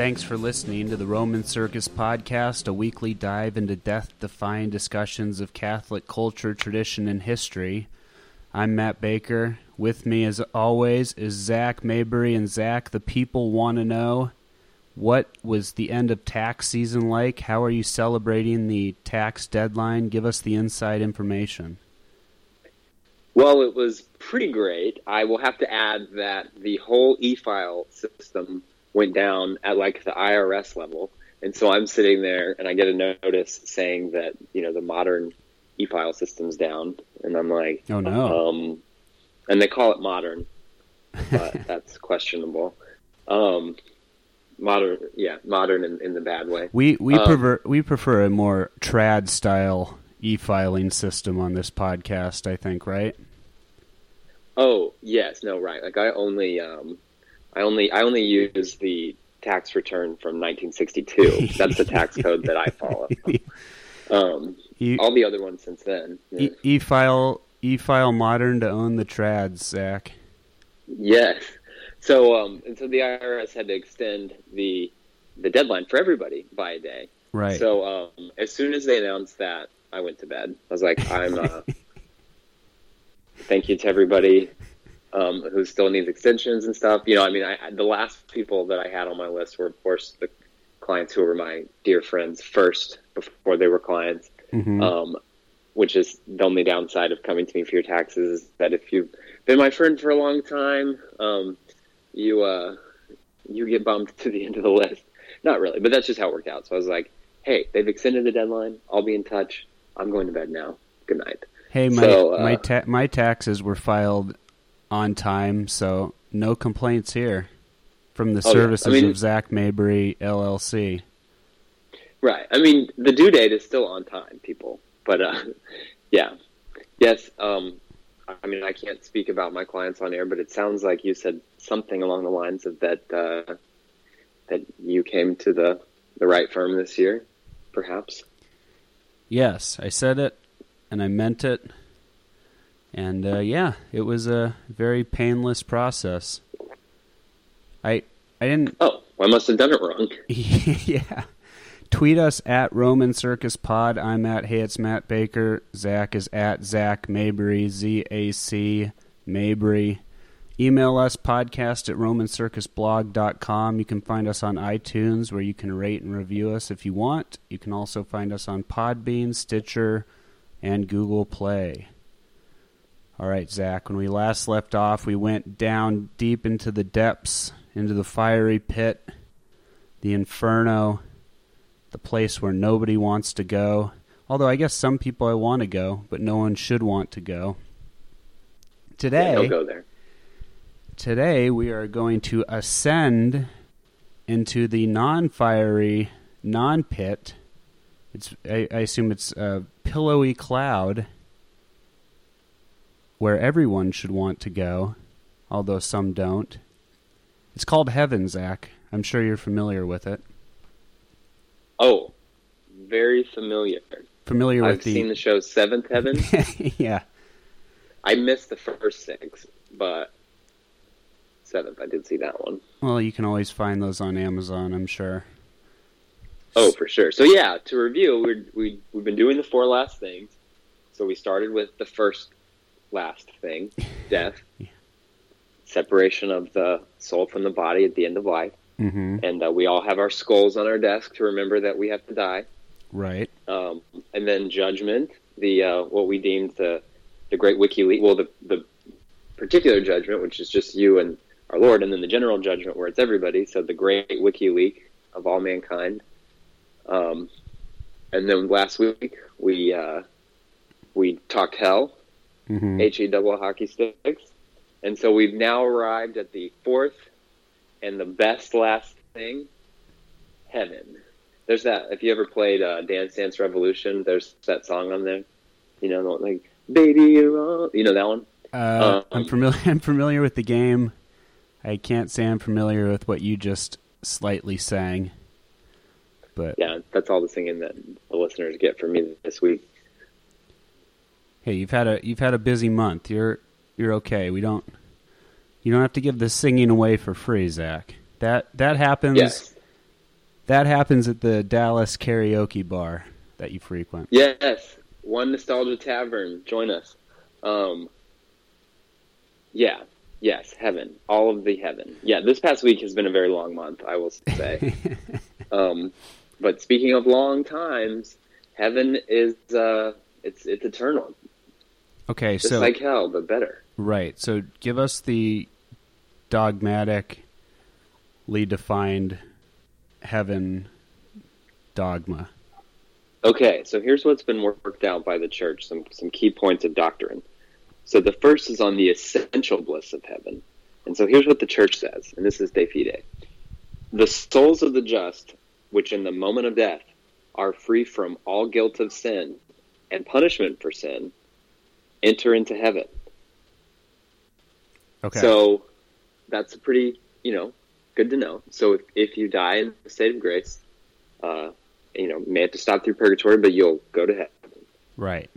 Thanks for listening to the Roman Circus Podcast, a weekly dive into death defying discussions of Catholic culture, tradition, and history. I'm Matt Baker. With me, as always, is Zach Mabry. And Zach, the people want to know what was the end of tax season like? How are you celebrating the tax deadline? Give us the inside information. Well, it was pretty great. I will have to add that the whole e-file system went down at like the IRS level. And so I'm sitting there and I get a notice saying that, you know, the modern e-file system's down. And I'm like, oh no. Um, and they call it modern, but that's questionable. Um, modern, yeah, modern in, in the bad way. We, we Um, prefer, we prefer a more trad style e-filing system on this podcast, I think, right? Oh yes, no, right. Like I only, um, I only, I only use the tax return from 1962. That's the tax code that I follow. Um, E- all the other ones since then. yeah. E- e-file e-file modern to own the trads, Zach. Yes. So, um, and so the IRS had to extend the the deadline for everybody by a day. Right. So, um, as soon as they announced that, I went to bed. I was like, I'm. Uh, thank you to everybody um, who still needs extensions and stuff. You know, I mean, I, the last people that I had on my list were, of course, the clients who were my dear friends first before they were clients. Mhm. Um, which is the only downside of coming to me for your taxes is that if you've been my friend for a long time, um, you uh, you get bumped to the end of the list. Not really, but that's just how it worked out. So I was like, hey, they've extended the deadline. I'll be in touch. I'm going to bed now. Good night. Hey, my So, uh, my ta- my taxes were filed on time, so no complaints here from the Oh, yeah. services I mean- of Zach Mabry LLC. Right. I mean, the due date is still on time, people. But uh, yeah, yes. Um, I mean, I can't speak about my clients on air, but it sounds like you said something along the lines of that uh, that you came to the the right firm this year, perhaps. Yes, I said it, and I meant it, and uh, yeah, it was a very painless process. I I didn't Oh, I must have done it wrong. yeah. Tweet us at Roman Circus Pod. I'm at Hey It's Matt Baker. Zach is at Zach Mabry, Z A C Mabry. Email us podcast at romancircusblog.com. You can find us on iTunes where you can rate and review us if you want. You can also find us on Podbean, Stitcher, and Google Play. All right, Zach, when we last left off, we went down deep into the depths, into the fiery pit, the inferno, the place where nobody wants to go. Although I guess some people I want to go, but no one should want to go. Today, Yeah, go there. today we are going to ascend into the non-fiery, non-pit. It's I, I assume it's a pillowy cloud where everyone should want to go, although some don't. It's called heaven, Zach. I'm sure you're familiar with it. Oh, very familiar. Familiar I've with the, seen the show Seventh Heaven. yeah. I missed the first six, but seventh, I did see that one. Well, you can always find those on Amazon, I'm sure. Oh, for sure. So yeah, to review, we're, we we've been doing the four last things. So we started with the first last thing, death, Yeah. separation of the soul from the body at the end of life, Mm-hmm. and uh, we all have our skulls on our desk to remember that we have to die. Right. Um, and then judgment, the uh, what we deemed the the great WikiLeaks, well, the the particular judgment, which is just you and our Lord, and then the general judgment, where it's everybody. So the great WikiLeaks of all mankind. Um, and then last week we uh, we talked hell, Mm-hmm. H E double hockey sticks, and so we've now arrived at the fourth and the best last thing, heaven. There's that. If you ever played uh, Dance Dance Revolution, there's that song on there. You know, like "Baby, you're all," you know that one. Uh, Um, I'm familiar. I'm familiar with the game. I can't say I'm familiar with what you just slightly sang. But Yeah, that's all the singing that the listeners get from me this week. Hey, you've had a you've had a busy month. You're you're okay. We don't you don't have to give the singing away for free, Zach. That that happens Yes. that happens at the Dallas karaoke bar that you frequent. Yes, one nostalgia tavern. Join us. Um, yeah, yes, heaven, all of the heaven. Yeah, this past week has been a very long month. I will say. um, but speaking of long times, heaven is uh, it's it's eternal, Okay, just so like hell, but better. right. So give us the dogmatically defined heaven dogma. Okay, so here's what's been worked out by the church, some some key points of doctrine. So the first is on the essential bliss of heaven. And so here's what the church says, and this is De Fide. The souls of the just, which in the moment of death are free from all guilt of sin and punishment for sin, enter into heaven. Okay. So that's a pretty, you know, good to know. So if, if you die in the state of grace, uh, you know, may have to stop through purgatory, but you'll go to heaven. right.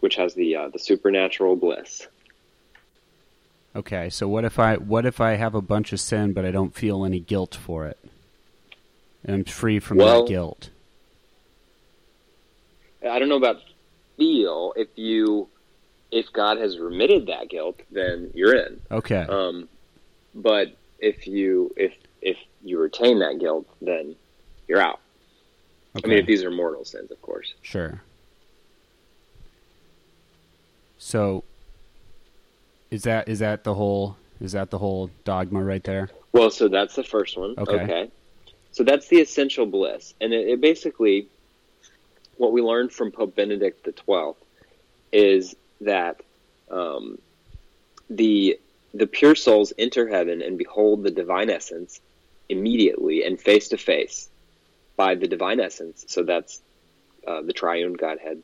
which has the uh, the supernatural bliss. Okay. So what if I what if I have a bunch of sin but I don't feel any guilt for it? And I'm free from Well- that guilt. I don't know about feel. If you if God has remitted that guilt, then you're in. Okay. Um, but if you if if you retain that guilt, then you're out. okay. I mean, if these are mortal sins, of course. Sure. So is that is that the whole is that the whole dogma right there? Well, so that's the first one. Okay. So that's the essential bliss, and it, it basically what we learned from Pope Benedict the Twelfth is that um, the the pure souls enter heaven and behold the divine essence immediately and face to face by the divine essence. So that's uh, the triune Godhead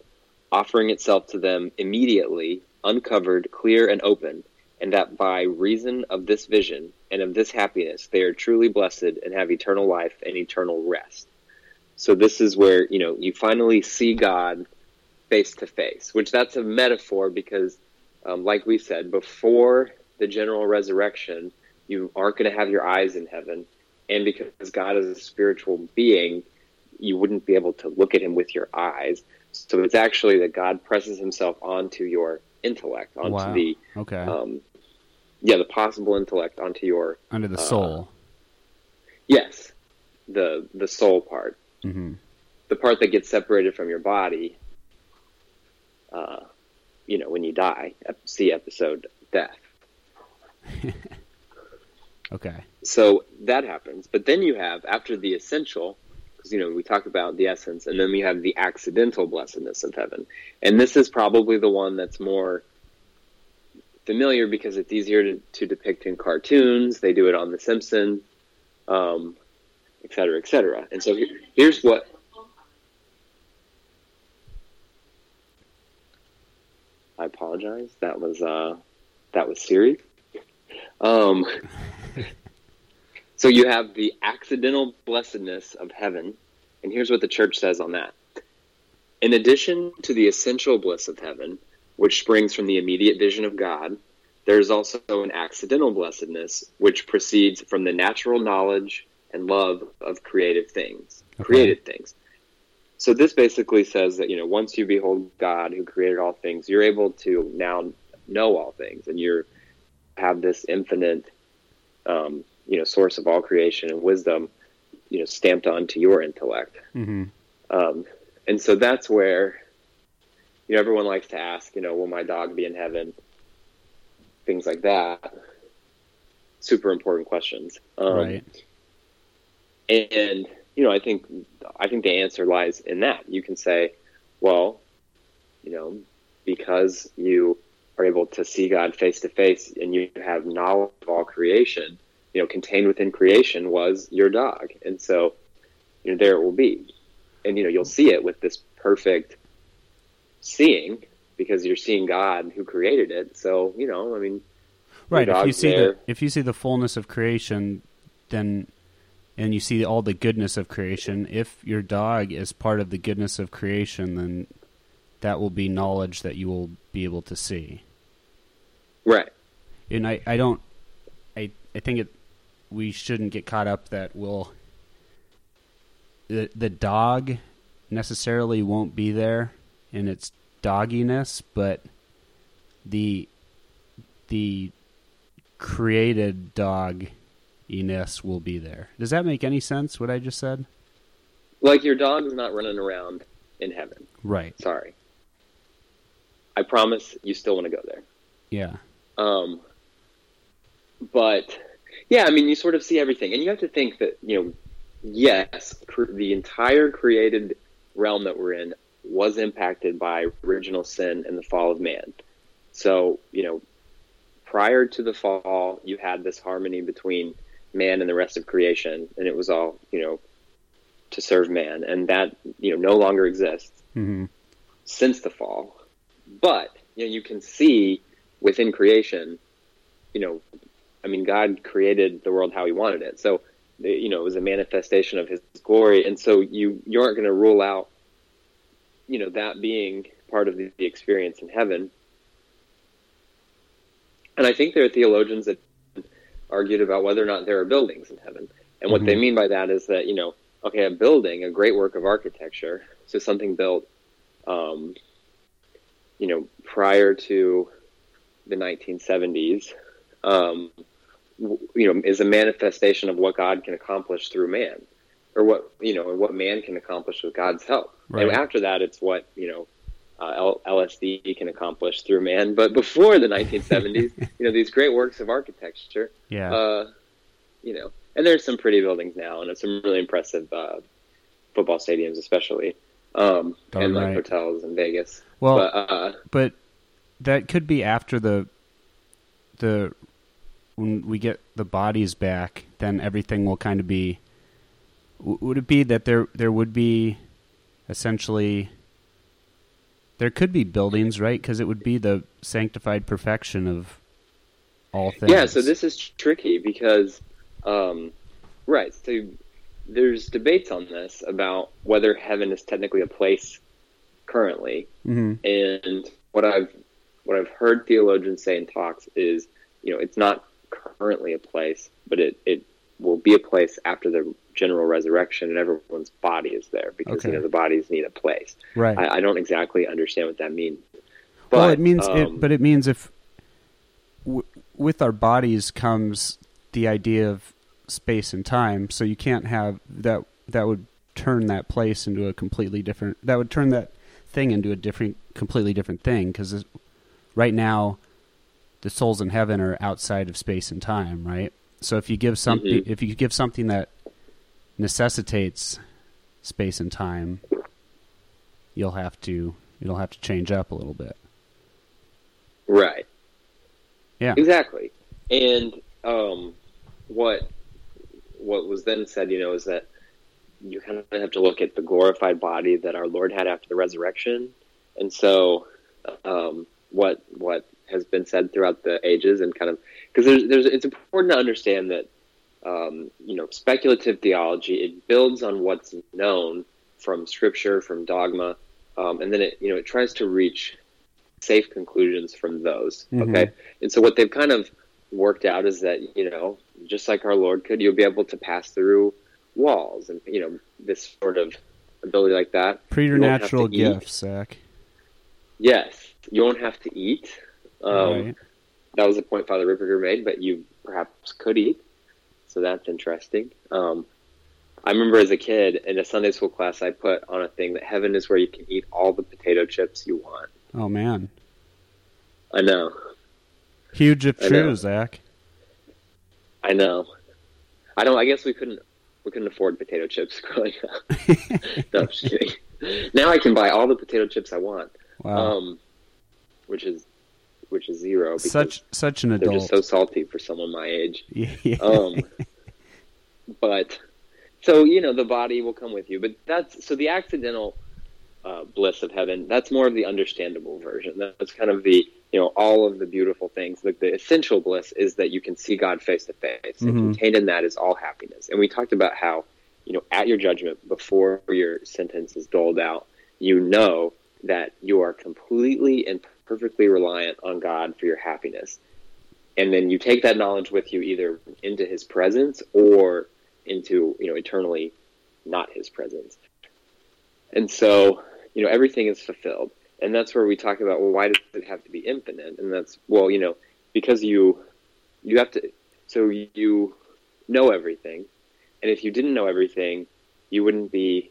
offering itself to them immediately, uncovered, clear, and open, and that by reason of this vision and of this happiness, they are truly blessed and have eternal life and eternal rest. So this is where you know you finally see God face to face, which that's a metaphor because, um, like we said before the general resurrection, you aren't going to have your eyes in heaven, and because God is a spiritual being, you wouldn't be able to look at Him with your eyes. So it's actually that God presses Himself onto your intellect, onto Wow. the Okay. um, yeah, the possible intellect onto your Under the uh, soul. yes, the the soul part, hmm the part that gets separated from your body. Uh, you know, when you die, see episode death. Okay. So that happens, but then you have after the essential, because you know we talk about the essence, and then we have the accidental blessedness of heaven, and this is probably the one that's more familiar because it's easier to, to depict in cartoons. They do it on The Simpsons, um, et cetera, et cetera. And so here, here's what. I apologize. That was uh, that was Siri. Um, so you have the accidental blessedness of heaven, and here's what the church says on that. In addition to the essential bliss of heaven, which springs from the immediate vision of God, there is also an accidental blessedness which proceeds from the natural knowledge and love of creative things, Okay. created things. So this basically says that you know once you behold God who created all things, you're able to now know all things, and you're have this infinite, um, you know, source of all creation and wisdom, you know, stamped onto your intellect. hmm Um, and so that's where, you know, everyone likes to ask, you know, will my dog be in heaven? Things like that. Super important questions. Um, right. And you know, I think I think the answer lies in that. You can say, well, you know, because you are able to see God face to face and you have knowledge of all creation, you know, contained within creation was your dog. And so, you know, there it will be. And you know, you'll see it with this perfect seeing because you're seeing God who created it. So, you know, I mean, Right. If you see there. the if you see the fullness of creation, then and you see all the goodness of creation. If your dog is part of the goodness of creation, then that will be knowledge that you will be able to see. right. And I, I don't I I think it we shouldn't get caught up that we'll the, the dog necessarily won't be there in its dogginess, but the the created dogginess will be there. Does that make any sense? What I just said? Like your dog's not running around in heaven. Right. Sorry. I promise you still want to go there. Yeah. Um, but yeah, I mean, you sort of see everything, and you have to think that you know, yes, cr- the entire created realm that we're in was impacted by original sin and the fall of man. So you know, prior to the fall, you had this harmony between man and the rest of creation, and it was all you know to serve man, and that you know no longer exists Mm-hmm. since the fall. But you know, you can see within creation, you know, I mean, God created the world how He wanted it. So, you know, it was a manifestation of His glory, and so you you aren't going to rule out, you know, that being part of the, the experience in heaven. And I think there are theologians that argued about whether or not there are buildings in heaven, and what they Mhm. mean by that is that you know, okay, a building, a great work of architecture, so something built, um, you know, prior to the 1970s, um, you know, is a manifestation of what God can accomplish through man, or what you know, what man can accomplish with God's help. Right. And after that, it's what you know, uh, L- LSD can accomplish through man. But before the 1970s, you know, these great works of architecture, Yeah. uh, you know, and there's some pretty buildings now, and some really impressive uh, football stadiums, especially, um, and like hotels in Vegas. well, but uh, but that could be after the the when we get the bodies back then everything will kind of be would it be that there there would be essentially there could be buildings right? Because it would be the sanctified perfection of all things. Yeah, so this is tricky because, um, right, so there's debates on this about whether heaven is technically a place currently, hmm and what I've what I've heard theologians say in talks is, you know, it's not currently a place, but it it will be a place after the general resurrection and everyone's body is there because Okay. you know the bodies need a place. right I, I don't exactly understand what that means. But, well it means um, it, but it means if w- with our bodies comes the idea of space and time so you can't have that that would turn that place into a completely different that would turn that thing into a different completely different thing because right now the souls in heaven are outside of space and time right so if you give something Mhm. if you give something that necessitates space and time you'll have to it'll have to change up a little bit Right. Yeah. Exactly. And um, what what was then said, you know, is that you kind of have to look at the glorified body that our Lord had after the resurrection, and so um, what what has been said throughout the ages, and kind of because there's there's it's important to understand that um, you know speculative theology it builds on what's known from Scripture, from dogma, um, and then it you know it tries to reach safe conclusions from those. Mhm. Okay, and so what they've kind of worked out is that you know just like our Lord could, you'll be able to pass through walls, and you know this sort of ability like that. preternatural You won't have to eat. gifts zach Yes, you won't have to eat. Um, right That was a point Father Ripperger made, but you perhaps could eat. So that's interesting. Um, I remember as a kid in a Sunday school class, I put on a thing that heaven is where you can eat all the potato chips you want. oh man I know, huge if I true know. zach I know. I don't. I guess we couldn't. We couldn't afford potato chips growing up. no, I'm just kidding. Now I can buy all the potato chips I want, wow um, which is which is zero because such such an they're adult just so salty for someone my age. yeah. um, but so you know the body will come with you but that's so the accidental uh, bliss of heaven that's more of the understandable version that's kind of the you know all of the beautiful things like the essential bliss is that you can see god face to face and Mhm. contained in that is all happiness and we talked about how you know at your judgment before your sentence is doled out you know that you are completely and perfectly reliant on god for your happiness and then you take that knowledge with you either into his presence or into you know eternally not his presence. And so, you know, everything is fulfilled. And that's where we talk about, well, why does it have to be infinite? And that's, well, you know, because you, you have to, so you know everything. And if you didn't know everything, you wouldn't be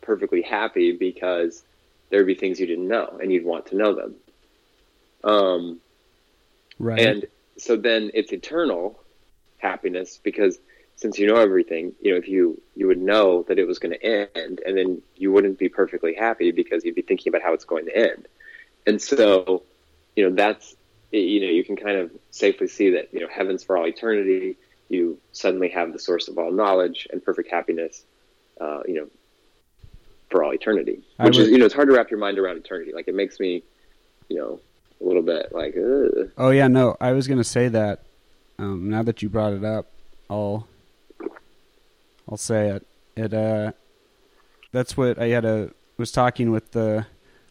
perfectly happy because there'd be things you didn't know and you'd want to know them. Um, Right. and so then it's eternal happiness because since you know everything, you know, if you you would know that it was going to end, and then you wouldn't be perfectly happy because you'd be thinking about how it's going to end. And so, you know, that's you know, you can kind of safely see that you know, heaven's for all eternity. You suddenly have the source of all knowledge and perfect happiness. Uh, you know, for all eternity, which is you know, it's hard to wrap your mind around eternity. Like it makes me, you know, a little bit like, Ugh. Oh yeah, no, I was gonna say that. Um, now that you brought it up, I'll I'll say it. It uh, that's what I had a was talking with the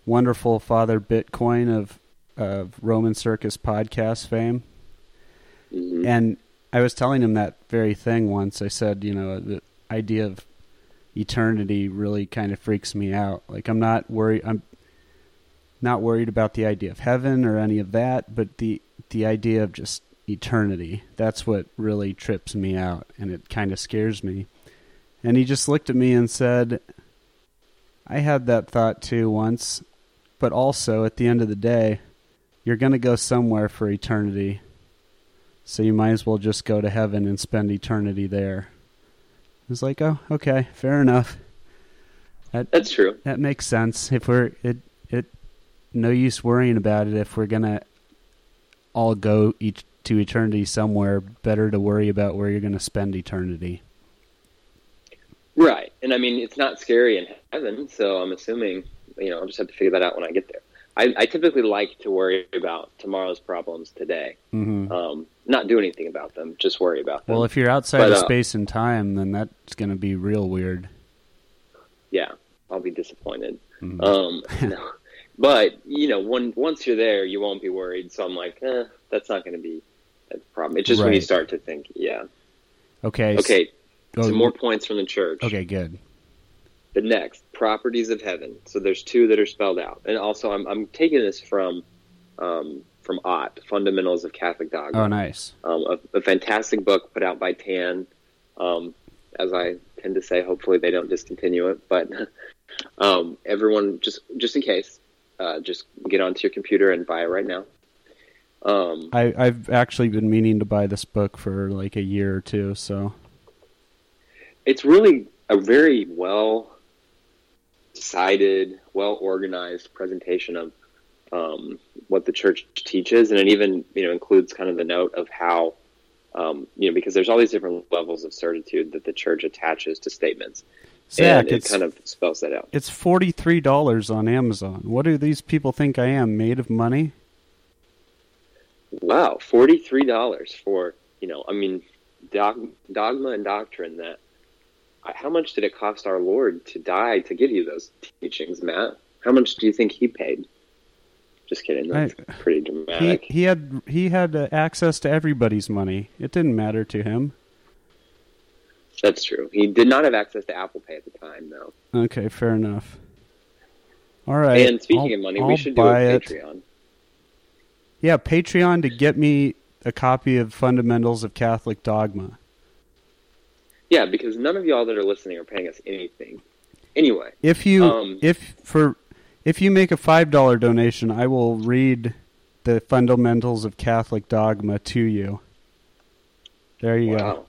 wonderful Father Bitcoin of of Roman Circus podcast fame, mhm. and I was telling him that very thing once. I said, you know, the idea of eternity really kind of freaks me out. Like I'm not worried. I'm not worried about the idea of heaven or any of that, but the the idea of just eternity. That's what really trips me out, and it kind of scares me. And he just looked at me and said, "I had that thought too once, but also at the end of the day, you're going to go somewhere for eternity." So you might as well just go to heaven and spend eternity there. Was like, oh, okay, fair enough. that's true. That makes sense. If we're it it no use worrying about it if we're gonna all go each to eternity somewhere. Better to worry about where you're gonna spend eternity. Right. And I mean, it's not scary in heaven, so I'm assuming, you know, I'll just have to figure that out when I get there. I, I typically like to worry about tomorrow's problems today. hmm Um, not do anything about them, just worry about them. Well, if you're outside But, of uh, space and time, then that's gonna be real weird. yeah, I'll be disappointed. Mhm. Um, no. But, you know, when, once you're there, you won't be worried. So I'm like, eh, that's not going to be a problem. It's just when you start to think, yeah. okay. Okay, so- some more points from the church. Okay, good. The next, properties of heaven. So there's two that are spelled out, and also I'm I'm taking this from um, from Ott, Fundamentals of Catholic Dogma, Oh, nice. um, a, a fantastic book put out by Tan. Um, as I tend to say, hopefully they don't discontinue it, but um, everyone just just in case, uh, just get onto your computer and buy it right now. Um, I I've actually been meaning to buy this book for like a year or two. So it's really a very well decided, well organized presentation of um, what the church teaches, and it even you know includes kind of the note of how um, you know because there's all these different levels of certitude that the church attaches to statements, Zach, and it it's kind of spells that out. it's forty three dollars on Amazon. What do these people think I am? Made of money? Wow, forty three dollars for you know I mean dog, dogma and doctrine that. How much did it cost our Lord to die to give you those teachings, Matt? How much do you think he paid? Just kidding. That's pretty dramatic. he had he had uh, access to everybody's money. It didn't matter to him. That's true. He did not have access to Apple Pay at the time, though. Okay, fair enough. All right. and speaking I'll- of money, I'll we should do a buy it. Patreon. Yeah, Patreon to get me a copy of Fundamentals of Catholic Dogma. Yeah, because none of y'all that are listening are paying us anything. Anyway, If you Um, if for if you make a five dollar donation, I will read the Fundamentals of Catholic Dogma to you. There you go.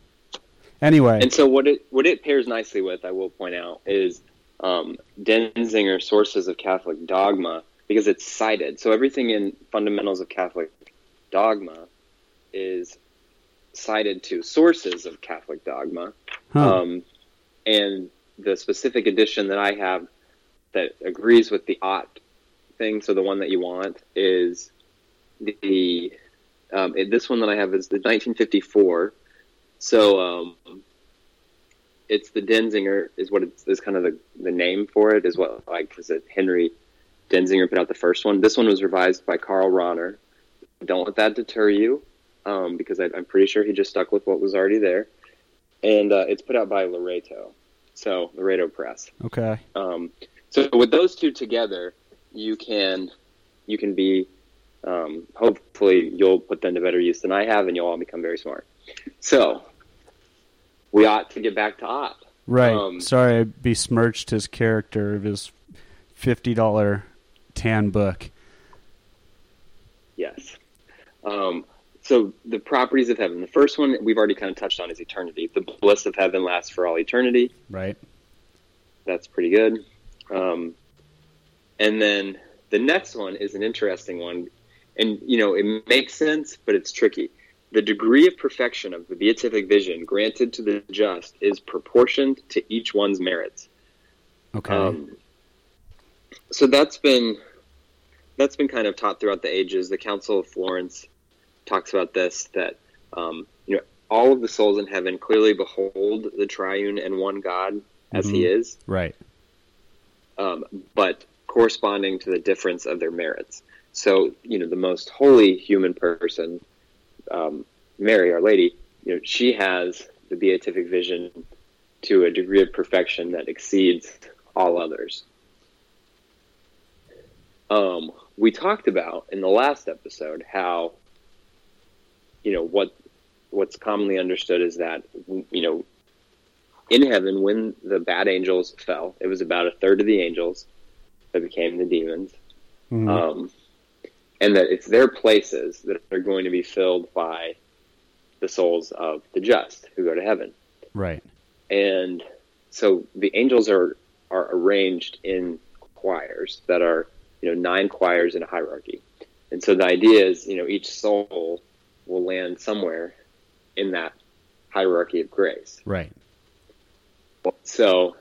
Anyway, And so what it what it pairs nicely with, I will point out, is um, Denzinger sources of Catholic dogma because it's cited. So everything in fundamentals of Catholic dogma is cited to sources of Catholic dogma. huh. Um, and the specific edition that I have that agrees with the Ott thing, so the one that you want is the um, it, this one that I have is the 1954. So um, it's the Denzinger is what it's is kind of the, the name for it is what like because it Henry Denzinger put out the first one. This one was revised by Karl Rahner. Don't let that deter you um, because I, I'm pretty sure he just stuck with what was already there and uh, it's put out by Loreto. So Loreto Press. Okay. Um, so with those two together, you can you can be um, hopefully you'll put them to better use than I have, and you'll all become very smart. So we ought to get back to Ott. Right. Um, Sorry, I besmirched his character of his fifty dollar tan book. Yes. Um, so the properties of heaven. The first one we've already kind of touched on is eternity. The bliss of heaven lasts for all eternity. Right. That's pretty good. Um, and then the next one is an interesting one, and you know it makes sense, but it's tricky. The degree of perfection of the beatific vision granted to the just is proportioned to each one's merits. Okay. Um, so that's been that's been kind of taught throughout the ages. The Council of Florence talks about this that um, you know all of the souls in heaven clearly behold the triune and one God as He Mhm. is, right. um, but corresponding to the difference of their merits. So you know the most holy human person, um, Mary, Our Lady, you know she has the beatific vision to a degree of perfection that exceeds all others. Um, we talked about in the last episode how you know what what's commonly understood is that you know in heaven when the bad angels fell it was about a third of the angels that became the demons Mhm. um, and that it's their places that are going to be filled by the souls of the just who go to heaven right. and so the angels are are arranged in choirs that are you know nine choirs in a hierarchy and so the idea is you know each soul land somewhere in that hierarchy of grace Right. so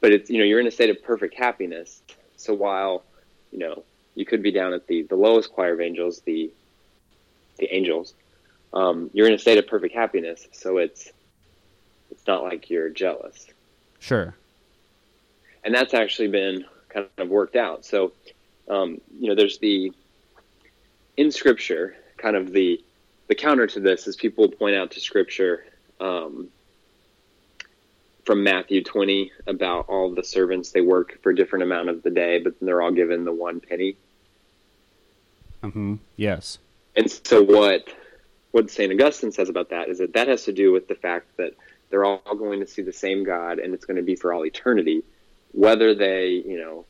but it's you know you're in a state of perfect happiness so while you know you could be down at the the lowest choir of angels the the angels um, you're in a state of perfect happiness so it's it's not like you're jealous Sure. and that's actually been kind of worked out. So, um, you know, there's the in Scripture, kind of the the counter to this is people point out to Scripture um, from Matthew 20 about all the servants they work for a different amount of the day, but then they're all given the one penny. hmm Yes. And so what what St. Augustine says about that is that that has to do with the fact that they're all going to see the same God and it's going to be for all eternity, whether they, you know,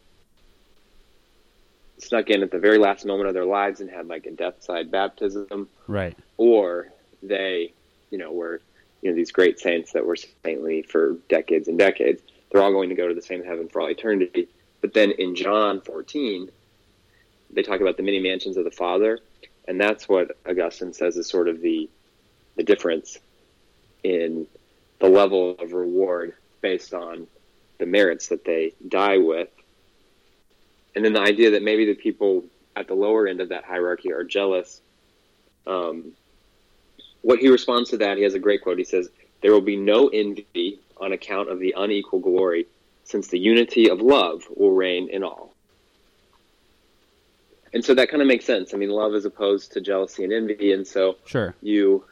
snuck in at the very last moment of their lives and had like a death-side baptism, Right. or they, you know, were, you know, these great saints that were saintly for decades and decades. They're all going to go to the same heaven for all eternity. But then in John 14, they talk about the many mansions of the Father, and that's what Augustine says is sort of the the difference in the level of reward based on the merits that they die with. And then the idea that maybe the people at the lower end of that hierarchy are jealous. Um, what he responds to that, he has a great quote. He says, There will be no envy on account of the unequal glory, since the unity of love will reign in all. And so that kind of makes sense. I mean, love is opposed to jealousy and envy, and so Sure. you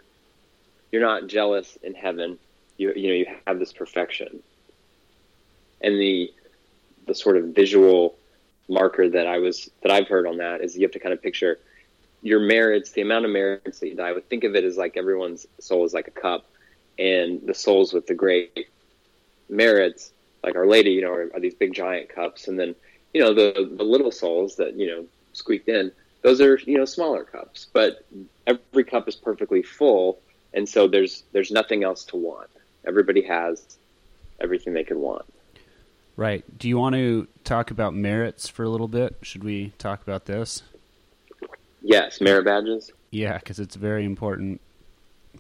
you're not jealous in heaven. You you know you have this perfection, and the the sort of visual marker that I was that I've heard on that is you have to kind of picture your merits, the amount of merits that you die with. Think of it as like everyone's soul is like a cup, and the souls with the great merits, like Our Lady, you know, are, are these big giant cups, and then you know the the little souls that you know squeaked in. Those are you know smaller cups, but every cup is perfectly full, and so there's there's nothing else to want. Everybody has everything they could want. Right. Do you want to talk about merits for a little bit? Should we talk about this? Yes, merit badges. Yeah, because it's a very important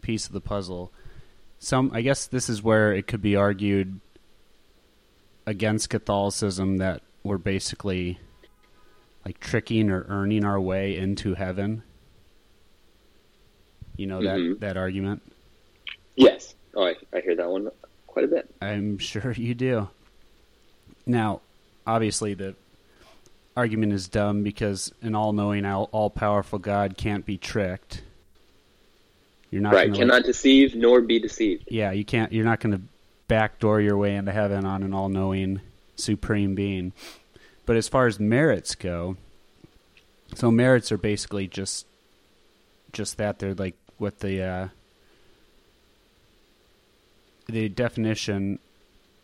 piece of the puzzle. Some, I guess, this is where it could be argued against Catholicism that we're basically like tricking or earning our way into heaven. You know that Mhm. that argument. Yes. Oh, I, I hear that one quite a bit. I'm sure you do. Now, obviously, the argument is dumb because an all-knowing, all- all-powerful God can't be tricked. You're not right. Cannot like- deceive nor be deceived. yeah, you can't. You're not going to backdoor your way into heaven on an all-knowing supreme being. But as far as merits go, so merits are basically just just that they're like what the uh, the definition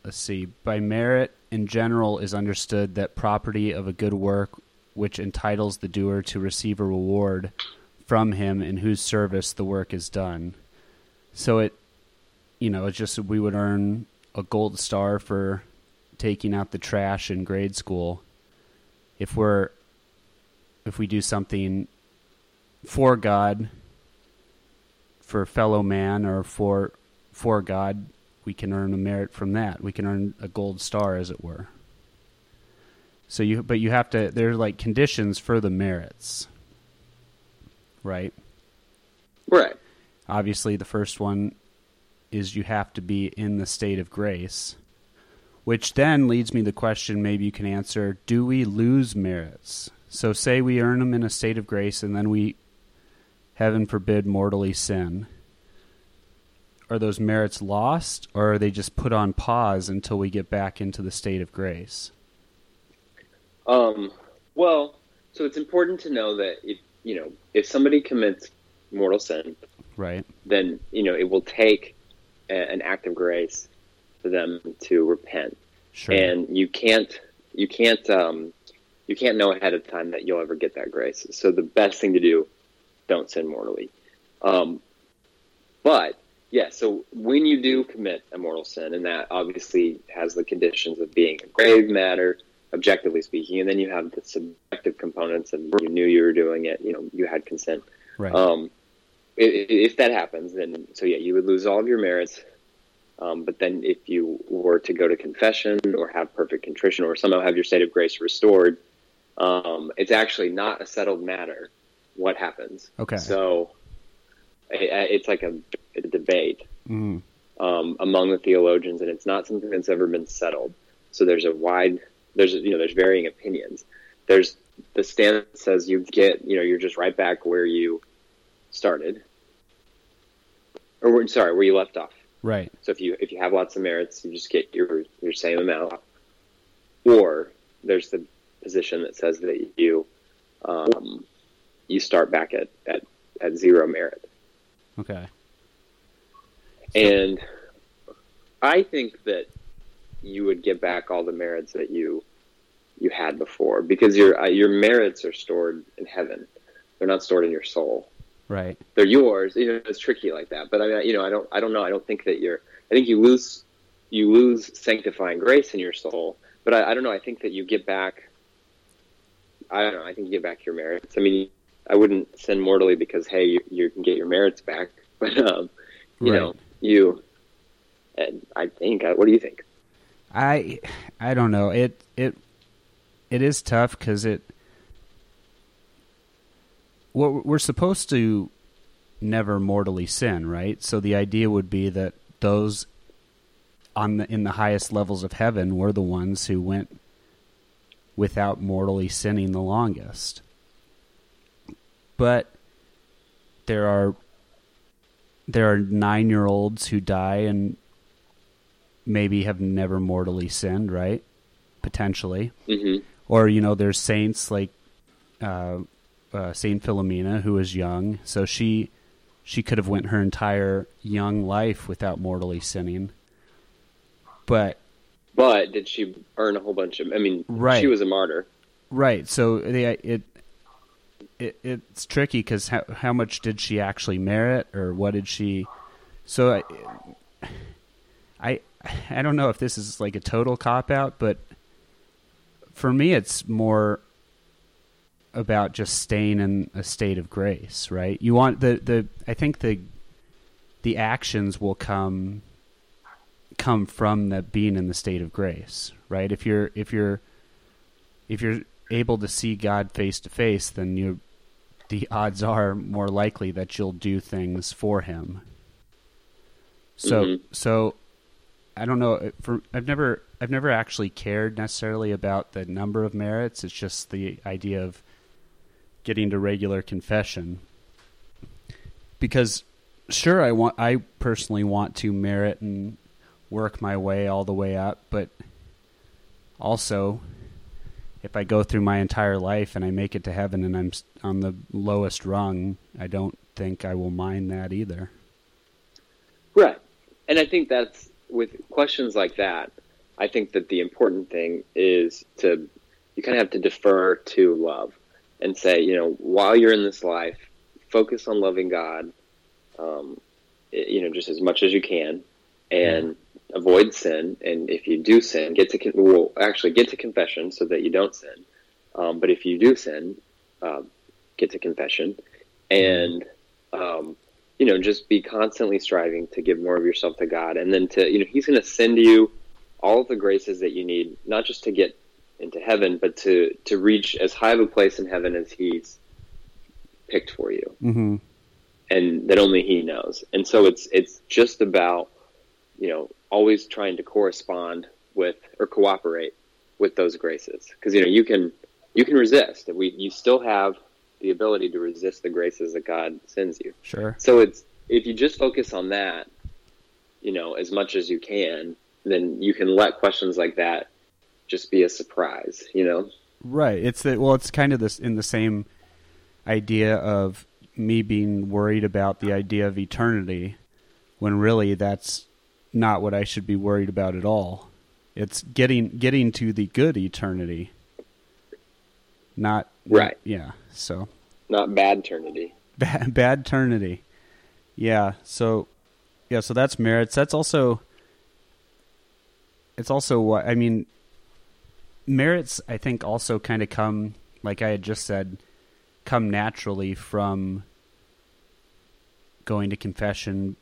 let's see. By merit in general is understood that property of a good work which entitles the doer to receive a reward from him in whose service the work is done. So it you know it's just we would earn a gold star for taking out the trash in grade school. If we're if we do something for God for fellow man or for for God we can earn a merit from that. We can earn a gold star, as it were. So you, but you have to. There's like conditions for the merits, right? Right. Obviously, the first one is you have to be in the state of grace, which then leads me to the question. Maybe you can answer: Do we lose merits? So, say we earn them in a state of grace, and then we, heaven forbid, mortally sin are those merits lost or are they just put on pause until we get back into the state of grace? Um, well, so it's important to know that if you know if somebody commits mortal sin, right, then you know it will take a, an act of grace for them to repent, sure. and you can't you can't um, you can't know ahead of time that you'll ever get that grace. So the best thing to do, don't sin mortally. Um, but yeah, so when you do commit a mortal sin, and that obviously has the conditions of being a grave matter, objectively speaking, and then you have the subjective components of you knew you were doing it, you know, you had consent. Right. Um, if, if that happens, then so yeah, you would lose all of your merits. Um, but then if you were to go to confession or have perfect contrition or somehow have your state of grace restored, um, it's actually not a settled matter what happens. Okay. So it's like a, a debate mm. um, among the theologians, and it's not something that's ever been settled. So there's a wide, there's you know, there's varying opinions. There's the stance that says you get, you know, you're just right back where you started, or sorry, where you left off. Right. So if you if you have lots of merits, you just get your your same amount. Or there's the position that says that you um, you start back at, at, at zero merit. Okay. And I think that you would get back all the merits that you you had before because your uh, your merits are stored in heaven. They're not stored in your soul. Right. They're yours. You know, it's tricky like that. But I mean, you know, I don't I don't know. I don't think that you're. I think you lose you lose sanctifying grace in your soul. But I, I don't know. I think that you get back. I don't know. I think you get back your merits. I mean, I wouldn't sin mortally because hey, you, you can get your merits back. But um, you Right. know, you. And I think. uh, What do you think? I I don't know. It it it is tough cuz it what we're supposed to never mortally sin, right? So the idea would be that those on the in the highest levels of heaven were the ones who went without mortally sinning the longest. But there are there are 9-year-olds who die and maybe have never mortally sinned, right? Potentially. hmm Or, you know, there's saints like uh, uh, Saint Philomena who was young, so she she could have went her entire young life without mortally sinning. But But did she earn a whole bunch of? I mean, Right. she was a martyr. right, so the it it it's tricky because how how much did she actually merit, or what did she? So I I I don't know if this is like a total cop out, but for me, it's more about just staying in a state of grace, right? You want the the I think the the actions will come come from that being in the state of grace, right? If you're if you're if you're able to see God face to face, then you the odds are more likely that you'll do things for him. So Mhm. so I don't know for I've never I've never actually cared necessarily about the number of merits. It's just the idea of getting to regular confession. Because sure I want I personally want to merit and work my way all the way up, but also if I go through my entire life and I make it to heaven and I'm on the lowest rung, I don't think I will mind that either. Right. And I think that's with questions like that, I think that the important thing is to you kind of have to defer to love and say, you know, while you're in this life, focus on loving God, um, you know, just as much as you can, and avoid sin. And if you do sin, get to well, actually get to confession so that you don't sin. Um, but if you do sin, uh, get to confession, and um, you know, just be constantly striving to give more of yourself to God, and then to you know, He's going to send you all of the graces that you need, not just to get into heaven, but to to reach as high of a place in heaven as He's picked for you, mm-hmm. and that only He knows. And so it's it's just about you know always trying to correspond with or cooperate with those graces because you know you can you can resist we you still have the ability to resist the graces that god sends you Sure. so it's if you just focus on that you know as much as you can then you can let questions like that just be a surprise you know Right. It's the well. It's kind of this in the same idea of me being worried about the idea of eternity, when really that's not what I should be worried about at all. It's getting getting to the good eternity. Not Right. Yeah. So not bad eternity bad bad eternity. Yeah. So yeah. So that's merits. That's also. It's also what I mean. Merits, I think, also kind of come, like I had just said, come naturally from going to confession,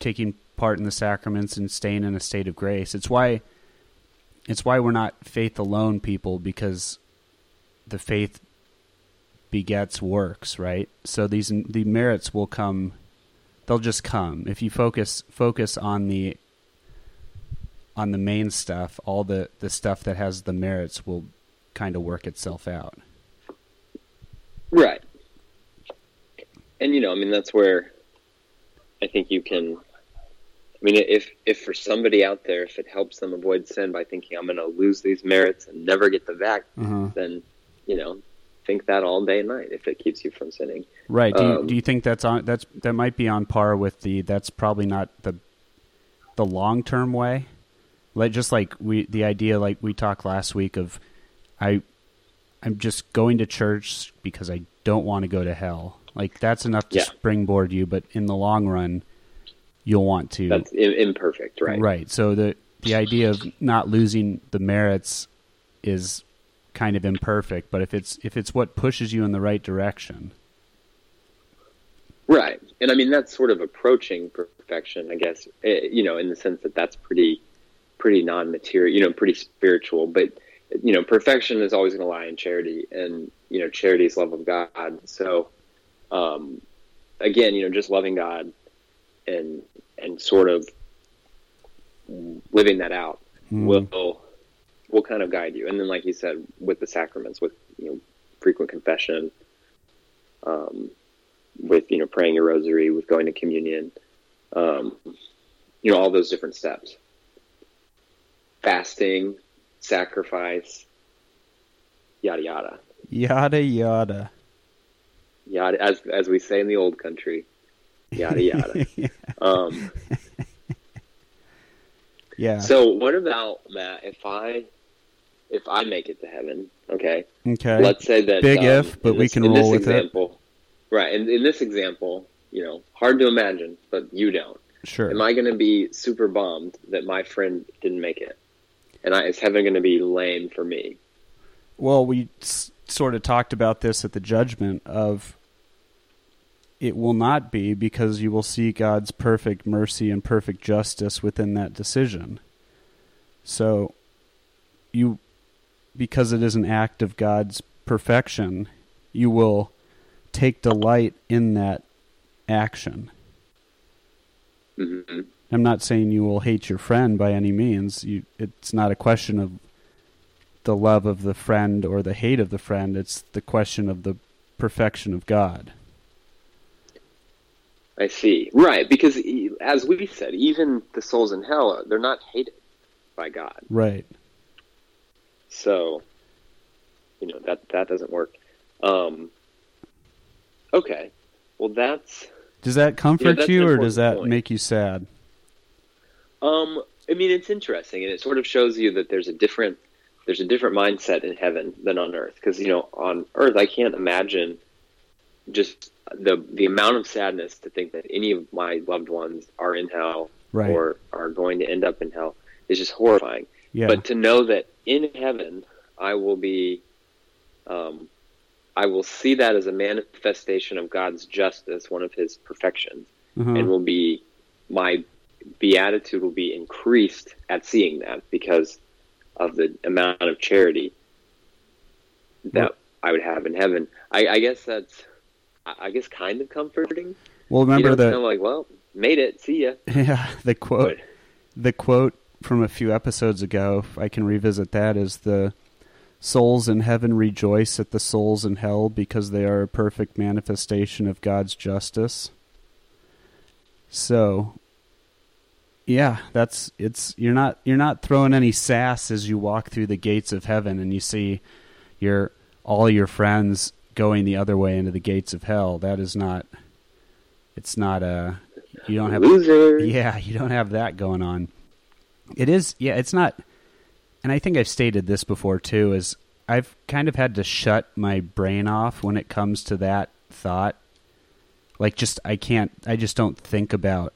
taking part in the sacraments, and staying in a state of grace. It's why. It's why we're not faith alone people because the faith begets works, right? So these the merits will come they'll just come. If you focus focus on the on the main stuff, all the the stuff that has the merits will kind of work itself out. Right. And you know, I mean that's where I think you can I mean if if for somebody out there if it helps them avoid sin by thinking I'm going to lose these merits and never get the back, Uh-huh. then you know, think that all day and night if it keeps you from sinning. Right. Do you, Um, do you think that's on that's that might be on par with the that's probably not the the long term way? Like just like we the idea like we talked last week of I I'm just going to church because I don't want to go to hell. Like that's enough to Yeah. springboard you, but in the long run you'll want to That's imperfect, right? Right. So the the idea of not losing the merits is kind of imperfect, but if it's if it's what pushes you in the right direction. Right. And I mean that's sort of approaching perfection, I guess. eh, You know, in the sense that that's pretty pretty non-material, you know, pretty spiritual, but you know, perfection is always going to lie in charity and you know, charity is love of God. So um again, you know, just loving God and and sort of living that out Hmm. will will kind of guide you. And then like you said with the sacraments with you know frequent confession um with you know praying your rosary, with going to communion, um, you know all those different steps. Fasting, sacrifice, yada yada, Yada yada. yada. As as we say in the old country, yada yada. um, yeah. so what about Matt? If I if I make it to heaven, okay, okay. let's say that Big um, if, but in we this- can in roll this with it. Right, and in this example, you know, hard to imagine, but you don't. sure. Am I going to be super bummed that my friend didn't make it? And I, is heaven going to be lame for me? Well, we s- sort of talked about this at the judgment of it will not be because you will see God's perfect mercy and perfect justice within that decision. So you because it is an act of God's perfection, you will take delight in that action. hmm I'm not saying you will hate your friend by any means. You, it's not a question of the love of the friend or the hate of the friend. It's the question of the perfection of God. I see. Right, because as we said, even the souls in hell, they're not hated by God. Right. So, you know that that doesn't work. Um, okay, well that's Does that comfort that's you, or does that point. make you sad? um, I mean it's interesting, and it sort of shows you that there's a different there's a different mindset in heaven than on earth. Because you know on earth I can't imagine just the the amount of sadness to think that any of my loved ones are in hell Right. or are going to end up in hell is just horrifying. Yeah. But to know that in heaven I will be, um, I will see that as a manifestation of God's justice, one of His perfections, Uh-huh. and will be my beatitude will be increased at seeing that because of the amount of charity that I would have in heaven. I, I guess that's, I guess, kind of comforting. well, You remember know, the kind of like, well, made it. See ya. yeah the quote But- the quote from a few episodes ago. If I can revisit that is the souls in heaven rejoice at the souls in hell because they are a perfect manifestation of God's justice. So yeah, that's it's you're not you're not throwing any sass as you walk through the gates of heaven and you see your all your friends going the other way into the gates of hell. That is not it's not a you don't have Loser. yeah, you don't have that going on. It is, yeah, it's not, and I think I've stated this before too. Is I've kind of had to shut my brain off when it comes to that thought. Like, just I can't, I just don't think about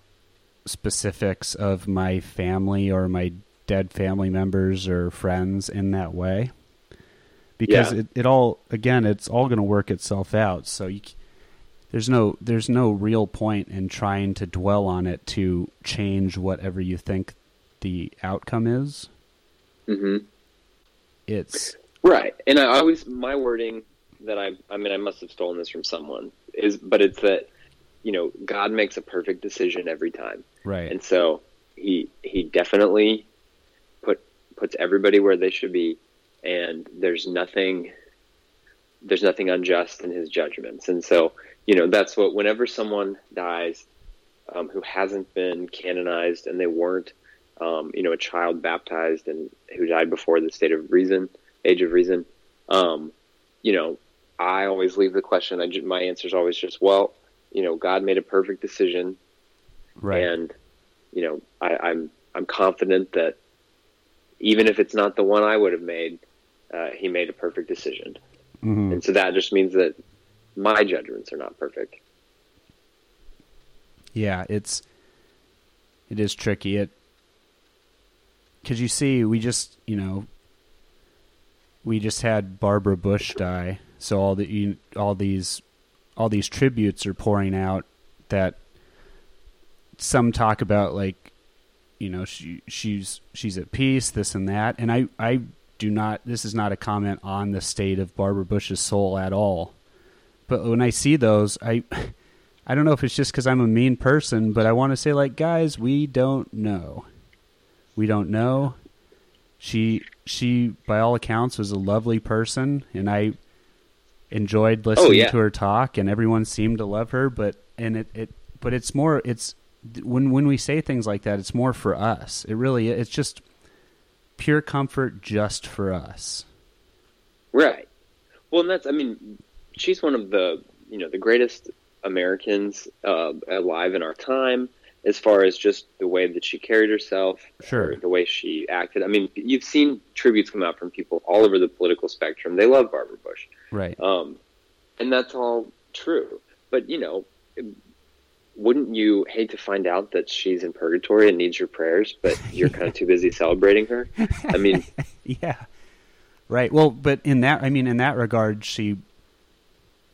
specifics of my family or my dead family members or friends in that way. Because Yeah. it, it all, again, it's all going to work itself out. So you, there's no there's no real point in trying to dwell on it to change whatever you think the outcome is. Mm-hmm. It's Right, and I always my wording that I I mean I must have stolen this from someone is, but it's that you know God makes a perfect decision every time, right. and so he he definitely put puts everybody where they should be, and there's nothing there's nothing unjust in his judgments, and so you know that's what whenever someone dies um, who hasn't been canonized and they weren't um, you know a child baptized and who died before the state of reason age of reason um, you know i always leave the question I, my answer is always just well you know god made a perfect decision right. and you know I, i'm i'm confident that even if it's not the one i would have made uh, he made a perfect decision Mhm. and so that just means that my judgments are not perfect Yeah, it's it is tricky. It because you see, we just you know we just had Barbara Bush die, so all the you- all these all these tributes are pouring out that some talk about like you know she she's she's at peace this and that and I I do not this is not a comment on the state of Barbara Bush's soul at all but when I see those I I don't know if it's just because I'm a mean person, but I want to say, like, guys, we don't know. We don't know. She, she, by all accounts, was a lovely person, and I enjoyed oh, listening yeah. to her talk, and everyone seemed to love her. But and it, it, but it's more. It's when when we say things like that, it's more for us. It really, it's just pure comfort, just for us. Right. Well, and that's, I mean, she's one of the, you know, the greatest Americans uh, alive in our time as far as just the way that she carried herself, Sure. the way she acted. I mean, you've seen tributes come out from people all over the political spectrum. They love Barbara Bush. Right. Um, and that's all true. But, you know, wouldn't you hate to find out that she's in purgatory and needs your prayers, but you're kind of too busy celebrating her? I mean, yeah. Right. Well but in that i mean in that regard she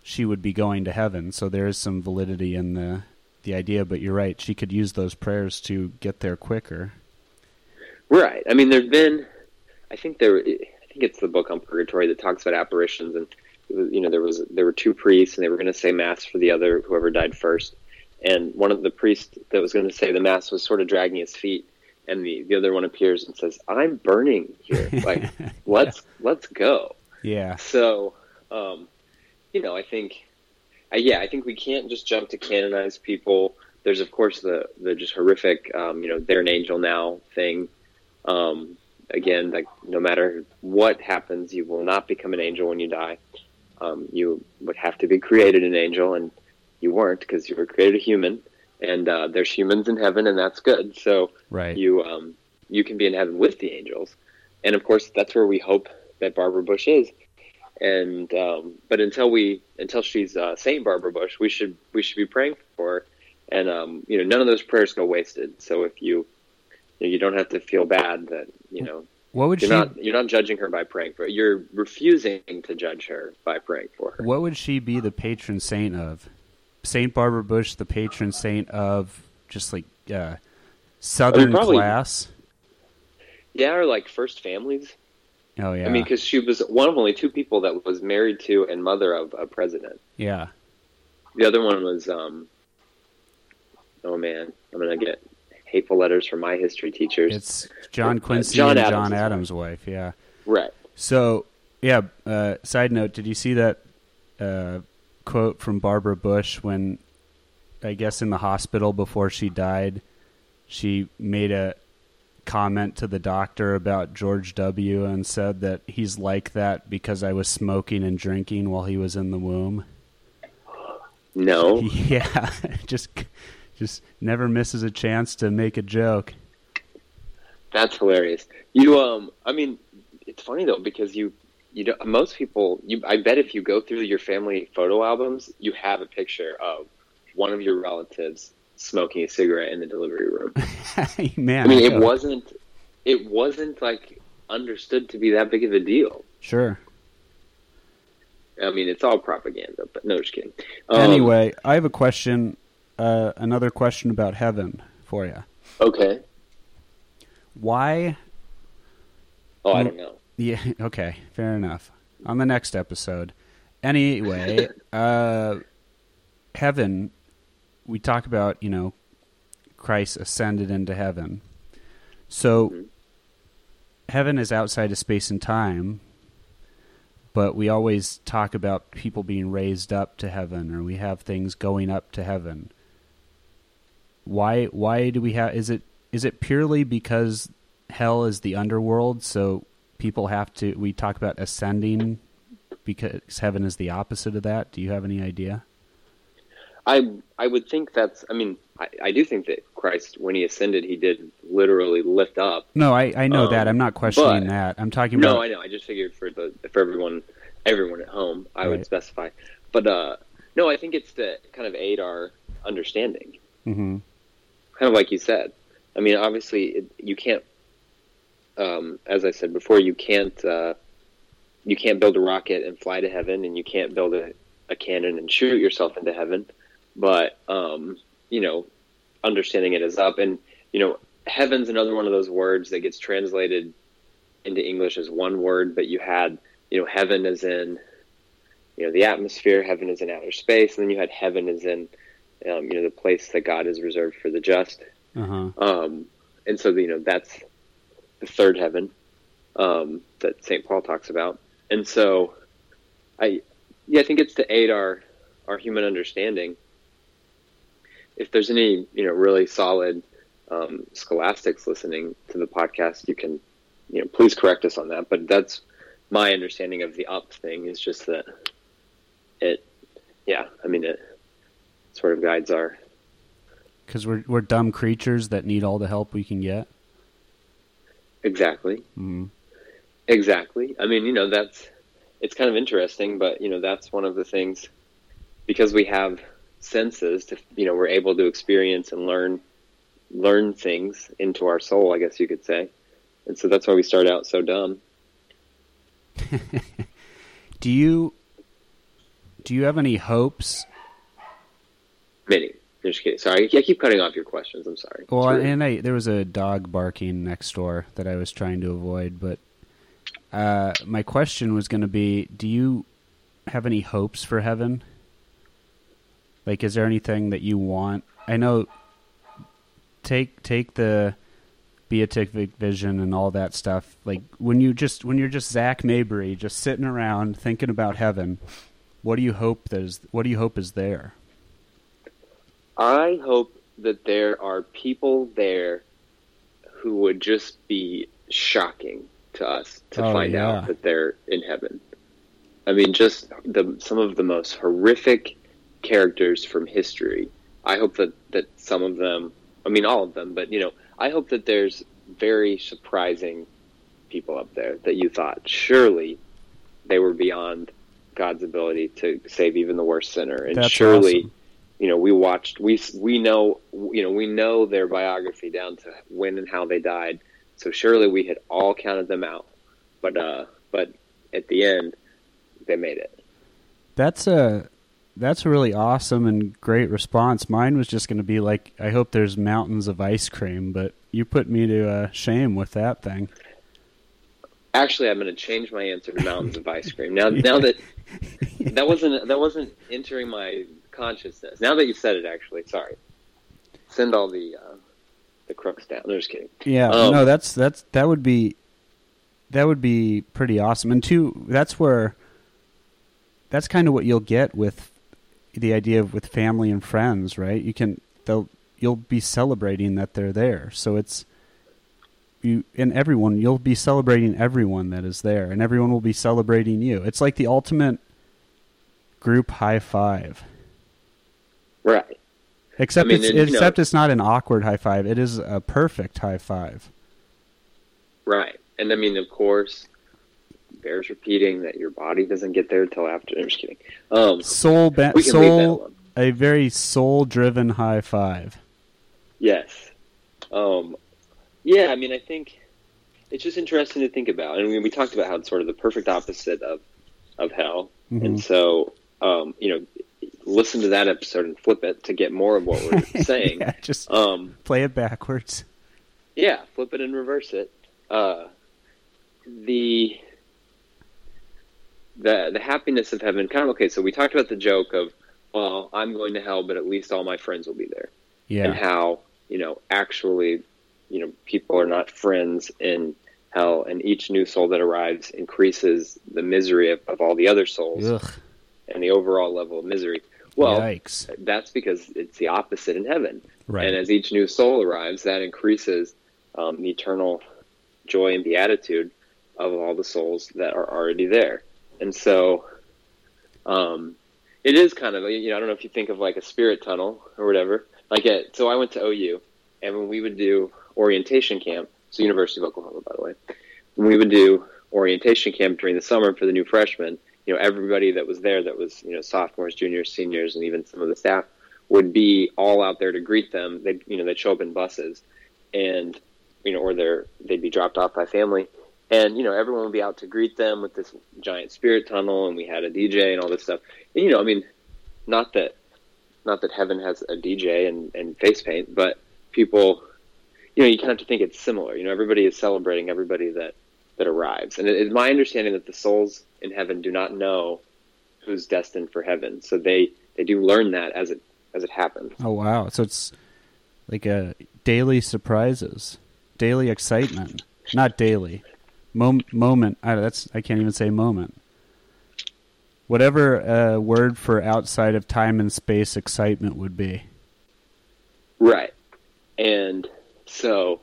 she would be going to heaven. So there is some validity in the the idea but you're right. She could use those prayers to get there quicker. Right. I mean, there's been, I think there, I think it's the book on purgatory that talks about apparitions, and you know, there was there were two priests, and they were going to say mass for the other whoever died first, and one of the priests that was going to say the mass was sort of dragging his feet, and the the other one appears and says, "I'm burning here, like let's let's go." yeah So, um, you know, I think uh, yeah, I think we can't just jump to canonize people. There's of course the the just horrific, um, you know, they're an angel now thing. Um, again, like no matter what happens, you will not become an angel when you die. Um, you would have to be created an angel, and you weren't because you were created a human. And uh, there's humans in heaven, and that's good. So Right. you um, you can be in heaven with the angels, and of course that's where we hope that Barbara Bush is. And um, but until we until she's uh, Saint Barbara Bush, we should we should be praying for her. And um, you know none of those prayers go wasted. So if you you, know, you don't have to feel bad that you know what would you're she not you're not judging her by praying for her. You're refusing to judge her by praying for her. what would she be the patron saint of? Saint Barbara Bush, the patron saint of just like uh, Southern probably- class. Yeah, or like first families. Oh yeah, I mean, because she was one of only two people that was married to and mother of a president. yeah. The other one was, um, oh man, I'm gonna get hateful letters from my history teachers. It's John Uh, Quincy John and Adams' John wife. Adams' wife. Yeah. right. So yeah. Uh, side note: Did you see that uh, quote from Barbara Bush when I guess in the hospital before she died, she made a comment to the doctor about George W. and said that he's like that because I was smoking and drinking while he was in the womb. No, Yeah, just just never misses a chance to make a joke. that's hilarious. You, um, I mean, it's funny though because you, you know, most people, you, I bet if you go through your family photo albums, you have a picture of one of your relatives smoking a cigarette in the delivery room. Man, I mean, it wasn't, it wasn't like understood to be that big of a deal. sure. I mean, it's all propaganda, but no, just kidding. Um, anyway, I have a question. Uh, another question about heaven for you. okay. Why? Oh, I don't know. Yeah. Okay. Fair enough. On the next episode. Anyway, uh, heaven. We talk about you know, Christ ascended into heaven. So, Mhm. heaven is outside of space and time. But we always talk about people being raised up to heaven, or we have things going up to heaven. Why? Why do we have? Is it is it purely because hell is the underworld, so people have to? We talk about ascending because heaven is the opposite of that. Do you have any idea? I I would think that's. I mean, I, I do think that Christ, when he ascended, he did literally lift up. No, I, I know Um, that. I'm not questioning that. I'm talking No, about. No i know. I just figured for the for everyone everyone at home, I would specify. But uh, no, I think it's to kind of aid our understanding. Mhm. kind of like you said. I mean, obviously, it, you can't. Um, as I said before, you can't. Uh, you can't build a rocket and fly to heaven, and you can't build a, a cannon and shoot yourself into heaven. But um, you know, understanding it is up, and you know, heaven's another one of those words that gets translated into English as one word, but you had you know, heaven is in you know the atmosphere, heaven is in outer space, and then you had heaven is in um, you know the place that God has reserved for the just. Uh-huh. Um, and so, you know, that's the third heaven um, that St. Paul talks about. And so, I, yeah, I think it's to aid our, our human understanding. If there's any, you know, really solid um, scholastics listening to the podcast, you can, you know, please correct us on that. But that's my understanding of the up thing is just that it, yeah, I mean, it sort of guides our, Because we're we're dumb creatures that need all the help we can get. Exactly. Mm. Exactly. I mean, you know, that's it's kind of interesting, but you know, that's one of the things because we have senses to you know, we're able to experience and learn learn things into our soul, I guess you could say. And so that's why we start out so dumb. Do you do you have any hopes? Many. Just kidding. Sorry, I keep cutting off your questions. I'm sorry. Well, and I there was a dog barking next door that I was trying to avoid, but uh, my question was going to be: Do you have any hopes for heaven? Like, is there anything that you want? I know. Take take the beatific vision and all that stuff. Like when you just when you're just Zac Mabry, just sitting around thinking about heaven. What do you hope there's? What do you hope is there? I hope that there are people there who would just be shocking to us to Oh, find yeah. out that they're in heaven. I mean, just the some of the most horrific characters from history. I hope that that some of them, I mean, all of them, but you know, I hope that there's very surprising people up there that you thought surely they were beyond God's ability to save even the worst sinner, and That's surely awesome. You know we watched we we know you know we know their biography down to when and how they died so surely we had all counted them out but uh but at the end they made it That's a that's a really awesome and great response. Mine was just going to be like, I hope there's mountains of ice cream, but you put me to uh, shame with that thing. actually i'm going to change my answer to mountains of ice cream now now that that wasn't that wasn't entering my consciousness now that you said it actually sorry send all the uh the crooks down no just kidding Yeah, Um, no, that's that's that would be that would be pretty awesome. And two, that's where that's kind of what you'll get with the idea of with family and friends, right? You can they'll you'll be celebrating that they're there. So it's you and everyone you'll be celebrating everyone that is there and everyone will be celebrating you. It's like the ultimate group high five. Right Except I mean, it's and, you know- except it's not an awkward high five. It is a perfect high five. Right. And I mean, of course, bears repeating that your body doesn't get there until after. I'm just kidding. Um, Soul ba- we can leave that soul a very soul driven high five. Yes. Um, yeah, I mean, I think it's just interesting to think about. And we, we talked about how it's sort of the perfect opposite of, of hell. Mhm. And so, um, you know, listen to that episode and flip it to get more of what we're saying. yeah, just Um, play it backwards. Yeah, flip it and reverse it. Uh, the the the happiness of heaven. Kind of okay. So we talked about the joke of, well, I'm going to hell, but at least all my friends will be there, Yeah. and how you know actually, you know, people are not friends in hell, and each new soul that arrives increases the misery of, of all the other souls Ugh. and the overall level of misery. Well, Yikes. that's because it's the opposite in heaven. Right. And as each new soul arrives, that increases um, the eternal joy and beatitude of all the souls that are already there. And so um, it is kind of, you know, I don't know if you think of like a spirit tunnel or whatever. Like, at, so I went to OU, and when we would do orientation camp, so University of Oklahoma, by the way, when we would do orientation camp during the summer for the new freshmen, you know, everybody that was there that was, you know, sophomores, juniors, seniors, and even some of the staff would be all out there to greet them. They, you know, they'd show up in buses, and you know, or they're they'd be dropped off by family, and you know, everyone would be out to greet them with this giant spirit tunnel, and we had a DJ and all this stuff. And you know, I mean, not that not that heaven has a DJ and, and face paint, but people, you know, you kind of have to think it's similar. You know, everybody is celebrating everybody that that arrives, and it is my understanding that the souls in heaven do not know who's destined for heaven, so they they do learn that as it as it happens. Oh wow. So it's like a daily surprises, daily excitement, not daily. Mom- moment. I, that's I can't even say moment. Whatever a word for outside of time and space excitement would be. Right. And so,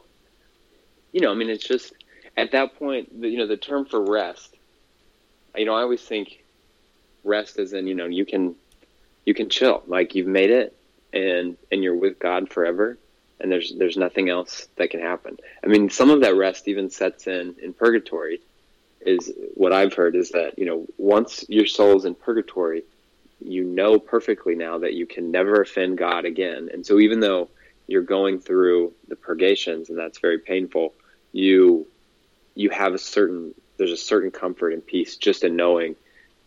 you know, I mean, it's just at that point, the, you know, the term for rest, you know, I always think rest is in, you know, you can, you can chill, like you've made it and, and you're with God forever. And there's, there's nothing else that can happen. I mean, some of that rest even sets in in purgatory is what I've heard is that, you know, once your soul's in purgatory, you know perfectly now that you can never offend God again. And so even though you're going through the purgations and that's very painful, you have a certain there's a certain comfort and peace just in knowing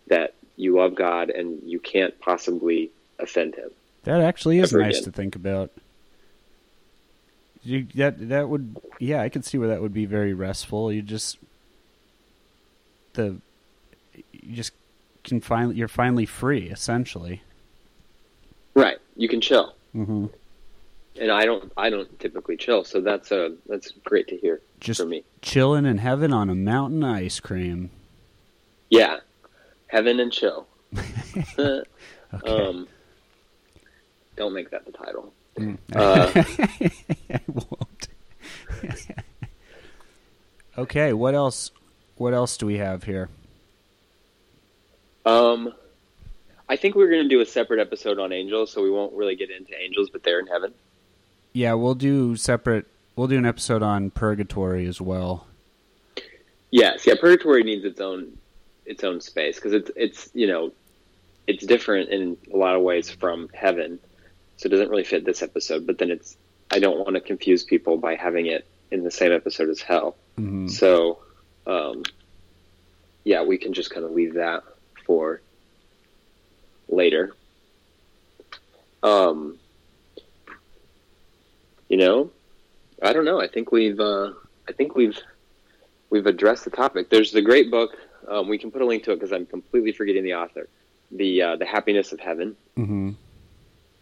that you love God and you can't possibly offend him. That actually is nice again. to think about. You, that that would yeah, I could see where that would be very restful. You just the you just can finally you're finally free essentially. Right. You can chill. hmm And I don't I don't typically chill, so that's a that's great to hear Just for me. chilling in heaven on a mountain ice cream. Yeah. Heaven and chill. Okay. Um, don't make that the title. Mm. Uh, I won't. okay, what else? What else do we have here? Um, I think we're going to do a separate episode on angels, so we won't really get into angels, but they're in heaven. Yeah, we'll do separate. We'll do an episode on purgatory as well. Yes, yeah. Purgatory needs its own its own space because it's it's you know it's different in a lot of ways from heaven, so it doesn't really fit this episode. But then it's I don't want to confuse people by having it in the same episode as hell. hmm So, um, yeah, we can just kind of leave that for later. Um, you know, I don't know. I think we've, uh, I think we've, we've addressed the topic. There's the great book. Um, we can put a link to it because I'm completely forgetting the author. The uh, the Happiness of Heaven hmm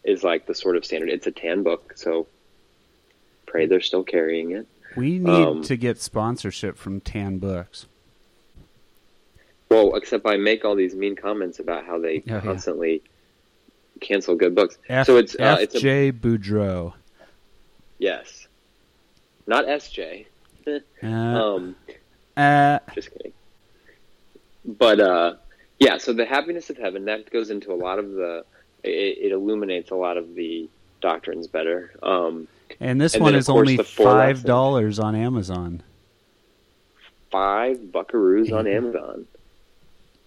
is like the sort of standard. It's a tan book, so pray they're still carrying it. We need Um, to get sponsorship from Tan Books. Well, except I make all these mean comments about how they Oh, yeah. constantly cancel good books. F- so it's uh, it's a, F.J. Boudreau. yes, not SJ. Uh, Um, uh, just kidding. But uh, yeah, so the happiness of heaven that goes into a lot of the. It, it illuminates a lot of the doctrines better. Um, and this and one is only five dollars on Amazon. five buckaroos on. Amazon.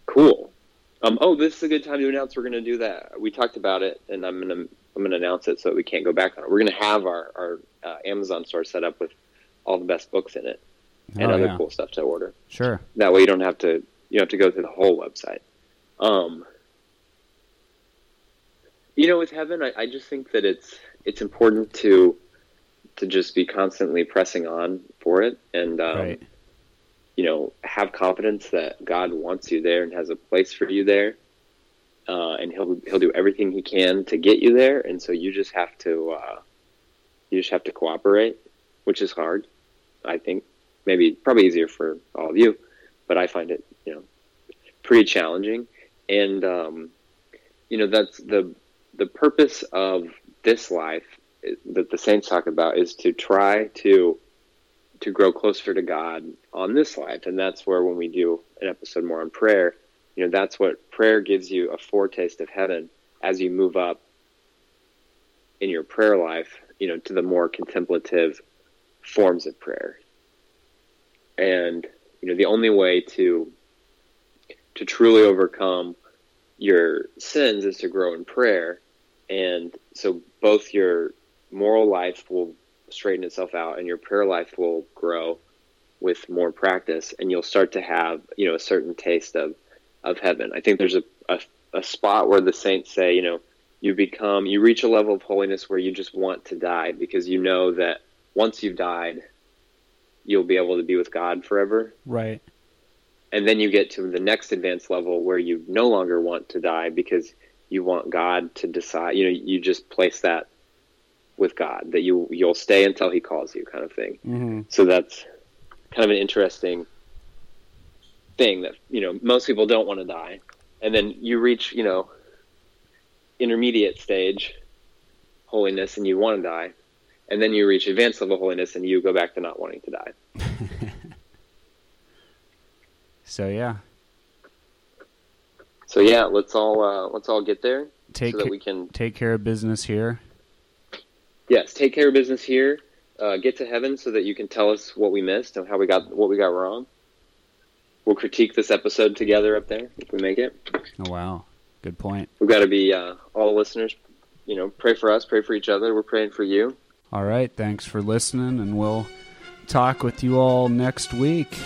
Cool. Um, oh, this is a good time to announce we're going to do that. We talked about it, and I'm going to I'm going to announce it so that we can't go back on it. We're going to have our our uh, Amazon store set up with all the best books in it and oh, other yeah. cool stuff to order. Sure. That way, you don't have to you don't have to go through the whole website. Um, you know, with heaven, I, I just think that it's it's important to to just be constantly pressing on for it and um, right. you know, have confidence that God wants you there and has a place for you there, uh, and he'll he'll do everything he can to get you there. And so you just have to uh, you just have to cooperate, which is hard. I think maybe probably easier for all of you, but I find it you know pretty challenging. And um, you know that's the the purpose of this life that the saints talk about is to try to to grow closer to God on this life. And that's where when we do an episode more on prayer, you know, that's what prayer gives you a foretaste of heaven as you move up in your prayer life, you know, to the more contemplative forms of prayer. And, you know, the only way to to truly overcome your sins is to grow in prayer. And so both your moral life will straighten itself out and your prayer life will grow with more practice and you'll start to have you know a certain taste of of heaven i think there's a, a, a spot where the saints say you know you become you reach a level of holiness where you just want to die because you know that once you've died you'll be able to be with god forever Right. and then you get to the next advanced level where you no longer want to die because you want God to decide. You know, you just place that with God that you you'll stay until He calls you, kind of thing. hmm So that's kind of an interesting thing that you know most people don't want to die, and then you reach you know intermediate stage holiness and you want to die, and then you reach advanced level holiness and you go back to not wanting to die. So yeah, So yeah, let's all uh, let's all get there take so that we can take care of business here. yes take care of business here. Uh, get to heaven so that you can tell us what we missed and how we got what we got wrong. We'll critique this episode together up there if we make it. Oh wow, good point. We've got to be uh, all listeners. You know, pray for us, pray for each other. We're praying for you. All right, thanks for listening, and we'll talk with you all next week.